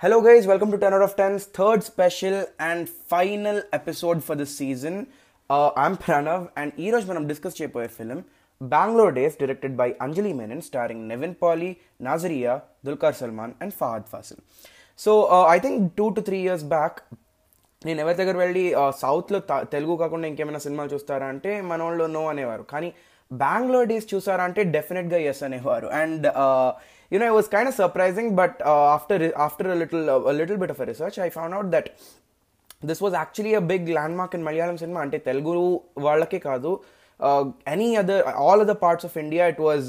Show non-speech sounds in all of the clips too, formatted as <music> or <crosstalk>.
Hello, guys, welcome to 10 out of 10's third special and final episode for this season. Uh, I'm Pranav, and ఈ మనం discuss చేయబోయే film Bengaluru days directed by Anjali Menon starring Nivin Pauly Nazriya Dulquer Salmaan and Fahadh Faasil so I think two to three years back నేను ఎవరి దగ్గర వెళ్ళి uh, సౌత్లో తెలుగు కాకుండా ఇంకేమైనా సినిమాలు చూస్తారా అంటే మన వాళ్ళు నో అనేవారు. కానీ బెంగళూరు డేస్ చూసారా అంటే డెఫినెట్గా ఎస్ అనేవారు. And you know I was kind surprising but after after little little bit of research I found out that this was actually a big land mark in Malayalam cinema అంటే తెలుగు వాళ్ళకే కాదు any other all other parts of India it was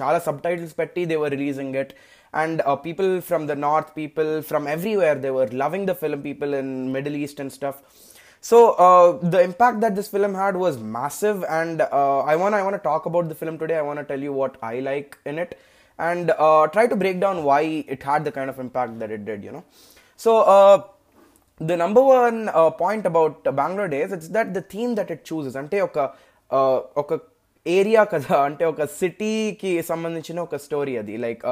చాలా sub titles పెట్టి they were releasing it and uh, people from the north people from everywhere they were loving the film people in middle east and stuff so uh, the impact that this film had was massive and uh, i want i want to talk about the film today i want to tell you what i like in it and uh, try to break down why it had the kind of impact that it did, you know. So, uh, the number one uh, point about uh, Bangalore is that the theme that it chooses, ante oka, uh, oka area kada, <laughs> ante oka city ki sammanichin oka story adi, like,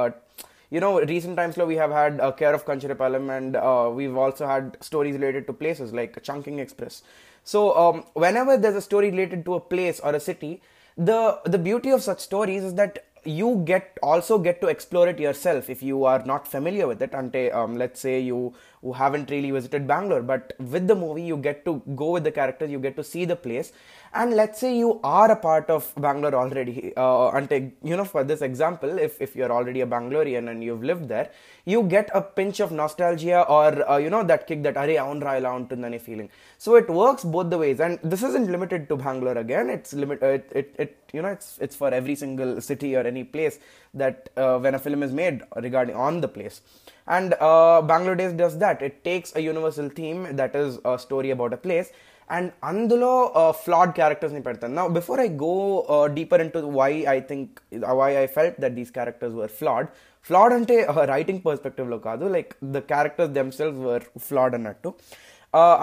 you know, recent times lo we have had uh, Care of Kancharapalem and we've also had stories related to places like Chungking Express. So, um, whenever there's a story related to a place or a city, the, the beauty of such stories is that you get also get to explore it yourself if you are not familiar with it. Ante, um, let's say you who haven't really visited Bangalore, but with the movie you get to go with the characters, you get to see the place, and let's say you are a part of Bangalore already. Uh, ante, you know, for this example, if if you're already a Bangalorean and you've lived there, you get a pinch of nostalgia or uh, you know that kick that are aunra ila untundani feeling. So it works both the ways, and this isn't limited to Bangalore again. It's limit uh, it, it it you know it's it's for every single city or any place that uh, when a film is made regarding on the place and uh, days does that it takes a universal theme that is a story about a place and అందులో flawed క్యారెక్టర్స్ని పెడతాను నా before I go deeper into why I think why I felt that these characters were flawed flawed అంటే writing పర్స్పెక్టివ్లో కాదు like the characters themselves were flawed అన్నట్టు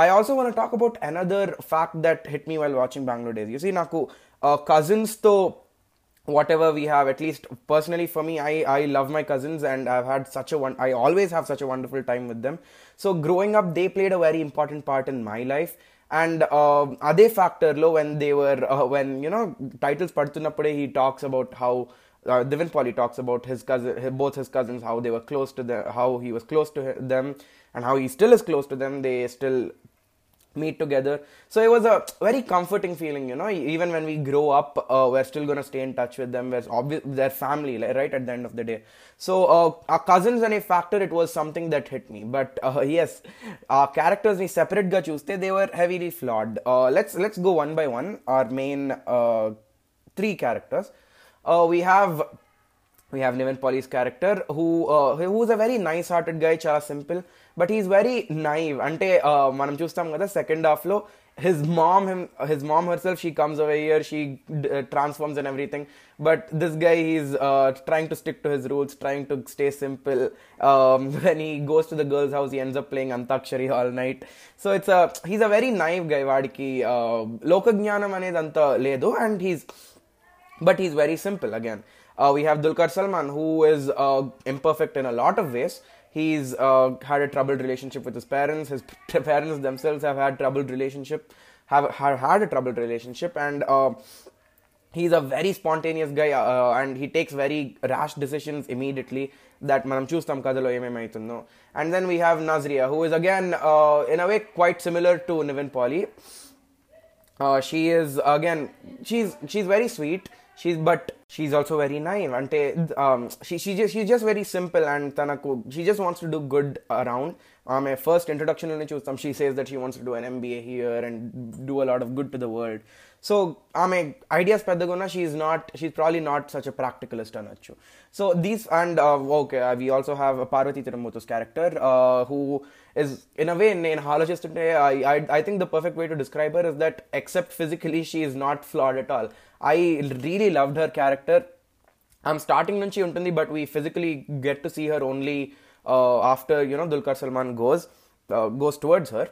I also one talk about another fact that hit me while watching Bengaluru days you see నాకు కజిన్స్తో whatever we have at least personally for me i i love my cousins and i've had such a one i always have such a wonderful time with them so growing up they played a very important part in my life and uh, ade factor lo when they were uh, when you know titles padtunappade he talks about how uh, Nivin Pauly talks about his cousin, both his cousins, how they were close to the, how he was close to them, and how he meet together. So it was a very comforting feeling, you know. Even when we grow up, uh, we're still gonna stay in touch with them. We're obvious their family, like, right at the end of the day. So uh, our cousins and a factor, it was something that hit me. But uh, <laughs> yes, our characters we separate ga chuste, they were heavily flawed. let's let's go one by one. Our main three characters. we have we have Nivin Pauly's character who uh, who's a very nice-hearted guy, చాలా simple, but he's very naive. And uh, మనం చూస్తాం కదా second హాఫ్లో his mom him his mom herself she comes over here she uh, transforms and everything. But this guy he's uh, trying to stick to his rules trying to stay simple. Um, <laughs> when he goes to the girl's house he ends up playing antakshari all night. So it's a he's a very naive guy vadiki uh, lokagnanam anedi anta ledu and he's but he's very simple again. We have Dulquer Salmaan who is imperfect in a lot of ways he's uh, had a troubled relationship with his parents. His <laughs> parents themselves have had troubled relationship have, have had a troubled relationship and uh, he's a very spontaneous guy uh, and he takes very rash decisions immediately that manam చూస్తాం కథలో ఏమేమైతుందో and then we have Nazriya who is again uh, in a way quite similar to nivin Pauly uh, she is again she's she's very sweet. she's but she's also very naive ante um, she she just she's just very simple and tanaku she just wants to do good around um, first introduction in chustam she says that she wants to do an mba here and do a lot of good to the world so ఆమె ideas పెద్దగా ఉన్నా she's not she probably not such a practicalist అనొచ్చు so these and okay we also have Parvati Thiruvothu's character who is in a way in today I, I think the perfect way to describe her is that except physically she is not flawed at all. I really loved her character. I'm starting nunchi untundi but we physically get to see her only uh, after you know Dulquer Salmaan goes uh, goes towards her.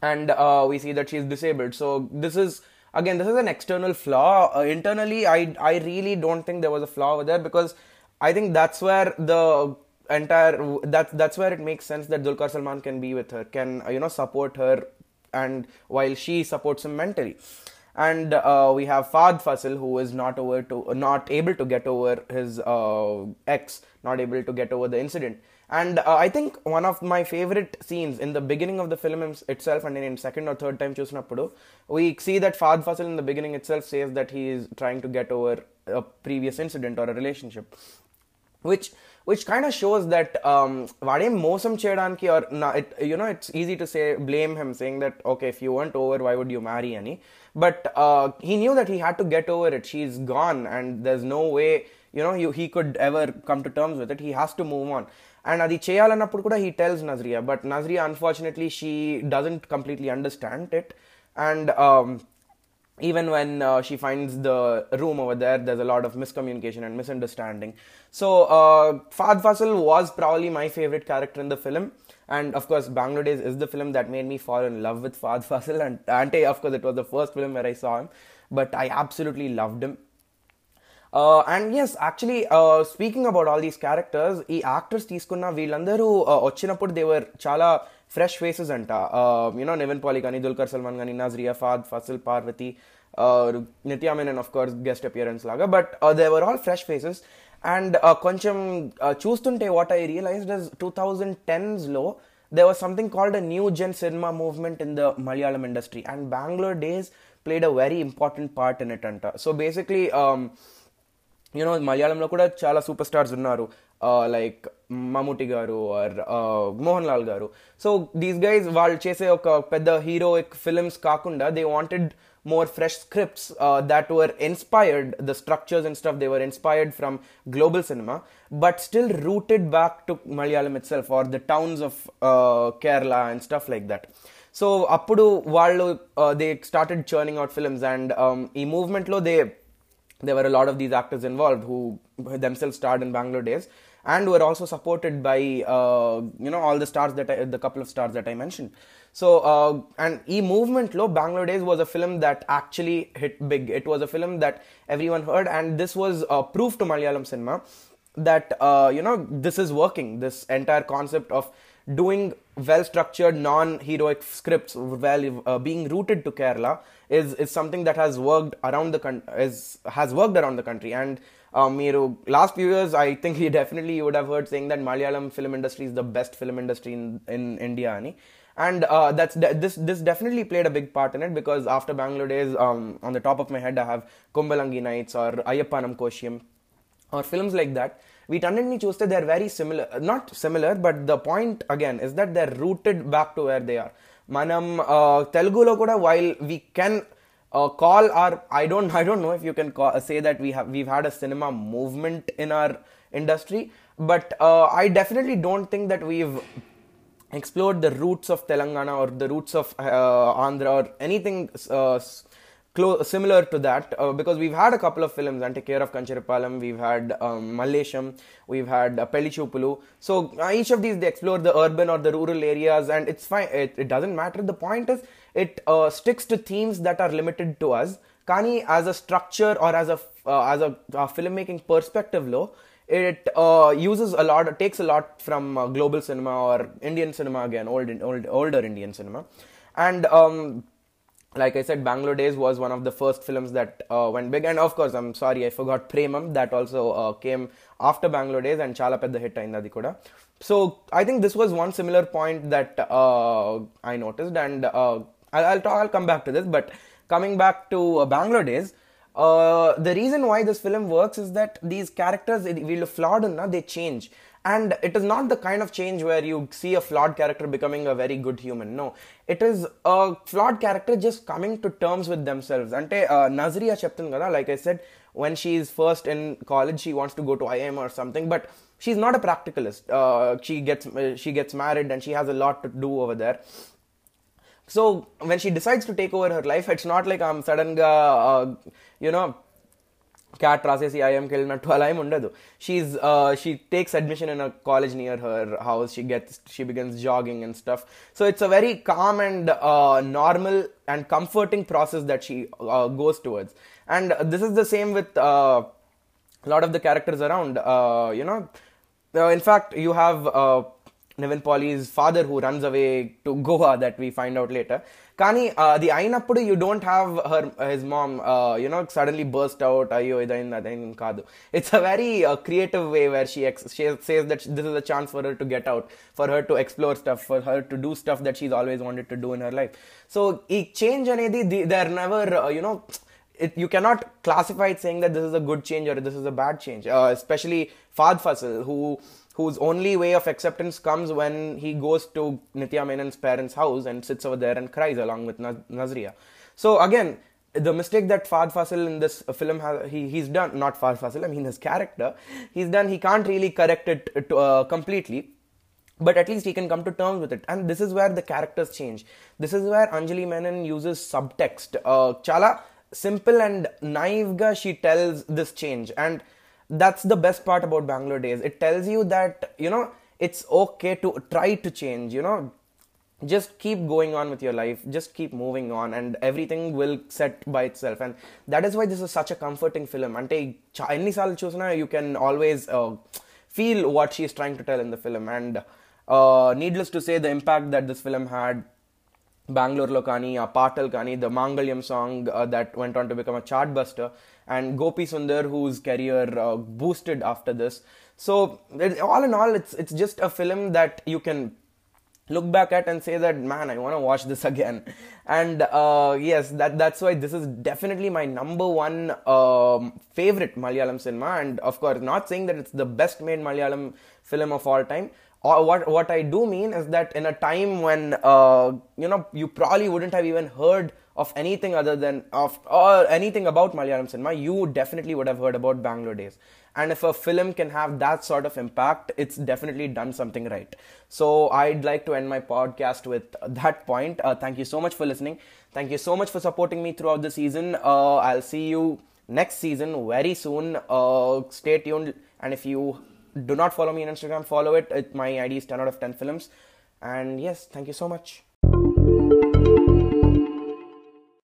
And uh, we see that she is disabled. So this is again this is an external flaw. Internally i i really don't think there was a flaw with her because i think that's where the entire that's that's where it makes sense that Dulquer Salmaan can be with her, can you know support her, and while she supports him mentally. And uh, we have Fahadh Faasil, who is not over to not able to get over his uh, ex, not able to get over the incident. And uh, I think one of my favorite scenes in the beginning of the film itself, and in second or third time Chusnapudu, we see that Fahadh Faasil in the beginning itself says that he is trying to get over a previous incident or a relationship which which kind of shows that um, వాడేం మోసం చేయడానికి or na- it, you know it's easy to say blame him saying that okay if you weren't over why would you marry అని but uh, he knew that he had to get over it she's gone and there's no way you know you, he could ever come to terms with it he has to move on and అది చేయాలన్నప్పుడు కూడా he tells Nazria but Nazria unfortunately she doesn't completely understand it and um, even when uh, she finds the room over there, there's a lot of miscommunication and misunderstanding. So, uh, Fahadh Faasil was probably my favorite character in the film. And of course, Bangalore Days is the film that made me fall in love with Fahadh <laughs> Faasil. And Ante, of course, it was the first film where I saw him, but I absolutely loved him. Uh, and yes actually speaking about all these these ఈ actors తీసుకున్న వీళ్ళందరూ uh, వచ్చినప్పుడు they were Chala. Fresh faces అంట. You know Nivin Pauly కానీ దుల్కర్ సల్మాన్ కానీ Nazriya Fahadh Faasil Parvathy Nithya Menen of course guest appearance లాగా. But they were all fresh faces and కొంచెం చూస్తుంటే what I realise two thousand టెన్స్లో they was something called a new gen cinema movement in the Malayalam industry and Bangalore days played a very important part in it అంట. So basically you know మలయాళంలో కూడా చాలా super stars ఉన్నారు. Like Mammootty garu or Mohan Lal గారు so these guys వాళ్ళు చేసే ఒక పెద్ద హీరోయిక్ ఫిల్మ్స్ కాకుండా they wanted more fresh scripts uh, that were inspired the structures and stuff they were inspired from global cinema but still rooted back to malayalam itself or the towns of uh, kerala and stuff like that so appudu వాళ్ళు uh, they started churning out films and um, ఈ movement లో they there were a lot of these actors involved who themselves starred in Bangalore Days and were also supported by uh, you know all the stars that I, the couple of stars that I mentioned. So uh, and e movement lo Days was a film that actually hit big. It was a film that everyone heard, and this was uh, proof to Malayalam cinema that you know this is working. This entire concept of doing well structured non heroic scripts well uh, being rooted to kerala is is something that has worked around the country is has worked around the country. And uh, మీరు last few years i think you <laughs> definitely you would have heard saying that malayalam film industry is the best film industry in in india ani and uh, that's de- this this definitely played a big part in it because after bangalore days um, on the top of my head i have kumbalangi nights or Ayyappanum Koshiyum or films like that వీటన్నిటిని చూస్తే they are very similar not similar but the point again is that they are rooted back to where they are మనం తెలుగులో కూడా while we can call or I don't I don't know if you can say that we have weave had a cinema movement in our industry but I definitely don't think that we've explored the roots of Telangana or the roots of uh, Andhra or anything uh, close, similar to that uh, because we've had a couple of films and take care of Kancharapalem we've had um, we've had uh, Pelli Choopulu so uh, each of these they explore the urban or the rural areas and it's fine it, it doesn't matter. The point is it uh, sticks to themes that are limited to us. Kani as a structure or as a uh, as a, a filmmaking perspective low it uh, uses a lot takes a lot from uh, global cinema or indian cinema again old, old older indian cinema. And um, like I said, Bangalore Days was one of the first films that uh, went big, and of course, I'm sorry, I forgot Premam that also uh, came after Bangalore Days and Chala the Hit Ainda Kuda. So I think this was one similar point that uh, I noticed, and uh, I'll I'll, talk, I'll, come back to this. But coming back to uh, Bangalore Days, uh, the reason why this film works is that these characters, we flawed, they change and it is not the kind of change where you see a flawed character becoming a very good human no it is a flawed character just coming to terms with themselves అంటే నజరియా చెప్తుంది కదా like i said when she is first in college she wants to go to IIM or something but she's not a practicalist uh, she gets she gets married and she has a lot to do over there so when she decides to take over her life it's not like i'm sudden ga uh, you know CAT రాసేసి ఐఎంకి వెళ్ళినట్టు అలా ఏమి ఉండదు she she takes admission in a college near her house she gets she begins jogging and stuff so it's a very calm and normal and comforting process that she goes towards and this is the same with lot of the characters around you know uh, in fact, Nivin Pauly's father who runs away to Goa that we find out later కానీ అది అయినప్పుడు you don't have her his mom you know suddenly burst out అయ్యో ఇదైంది అదైంది కాదు it's a very creative way where she says that this is a chance for her to get out for her to explore stuff for her to do stuff that she always wanted to do in her life so ఈ change అనేది they are never you know it, you cannot classify it saying that this is a good change or this is a bad change. Uh, especially Fahadh Faasil, who whose only way of acceptance comes when he goes to Nithya Menen's parents' house and sits over there and cries along with Naz- Nazriya. So again, the mistake that Fahadh Faasil in this film has, he, he's done, not Fahadh Faasil, I mean his character, he's done, he can't really correct it to, uh, completely but at least he can come to terms with it. And this is where the characters change. This is where anjali menon uses subtext. Uh, chala simple and naive she tells this change. And that's the best part about bangalore days it tells you that you know it's okay to try to change you know just keep going on with your life just keep moving on and everything will set by itself and that is why this is such a comforting film అంటే చా- ఎన్నిసార్లు చూసినా you can always uh, feel what she's trying to tell in the film and uh, needless to say the impact that this film had బెంగళూరులో కానీ ఆ పాటలు కానీ the మాంగళ్యం song that went on to become a chart buster and Gopi Sundar, whose career uh, boosted after this. So all in all, it's it's just a film that you can look back at and say that man, I want to watch this <laughs> again. And uh, yes, that that's why this is definitely my number one um, favorite Malayalam cinema. And of course, not saying that it's the best made Malayalam film of all time. Or what what I do mean is that in a time when uh, you know you probably wouldn't have even heard of anything other than of or anything about malayalam cinema you definitely would have heard about bangalore days. And if a film can have that sort of impact it's definitely done something right. So i'd like to end my podcast with that point. Uh, thank you so much for listening. Thank you so much for supporting me throughout the season. Uh, i'll see you next season very soon. Uh, stay tuned. And if you do not follow me on instagram follow it. It my id is 10 out of 10 films. And yes thank you so much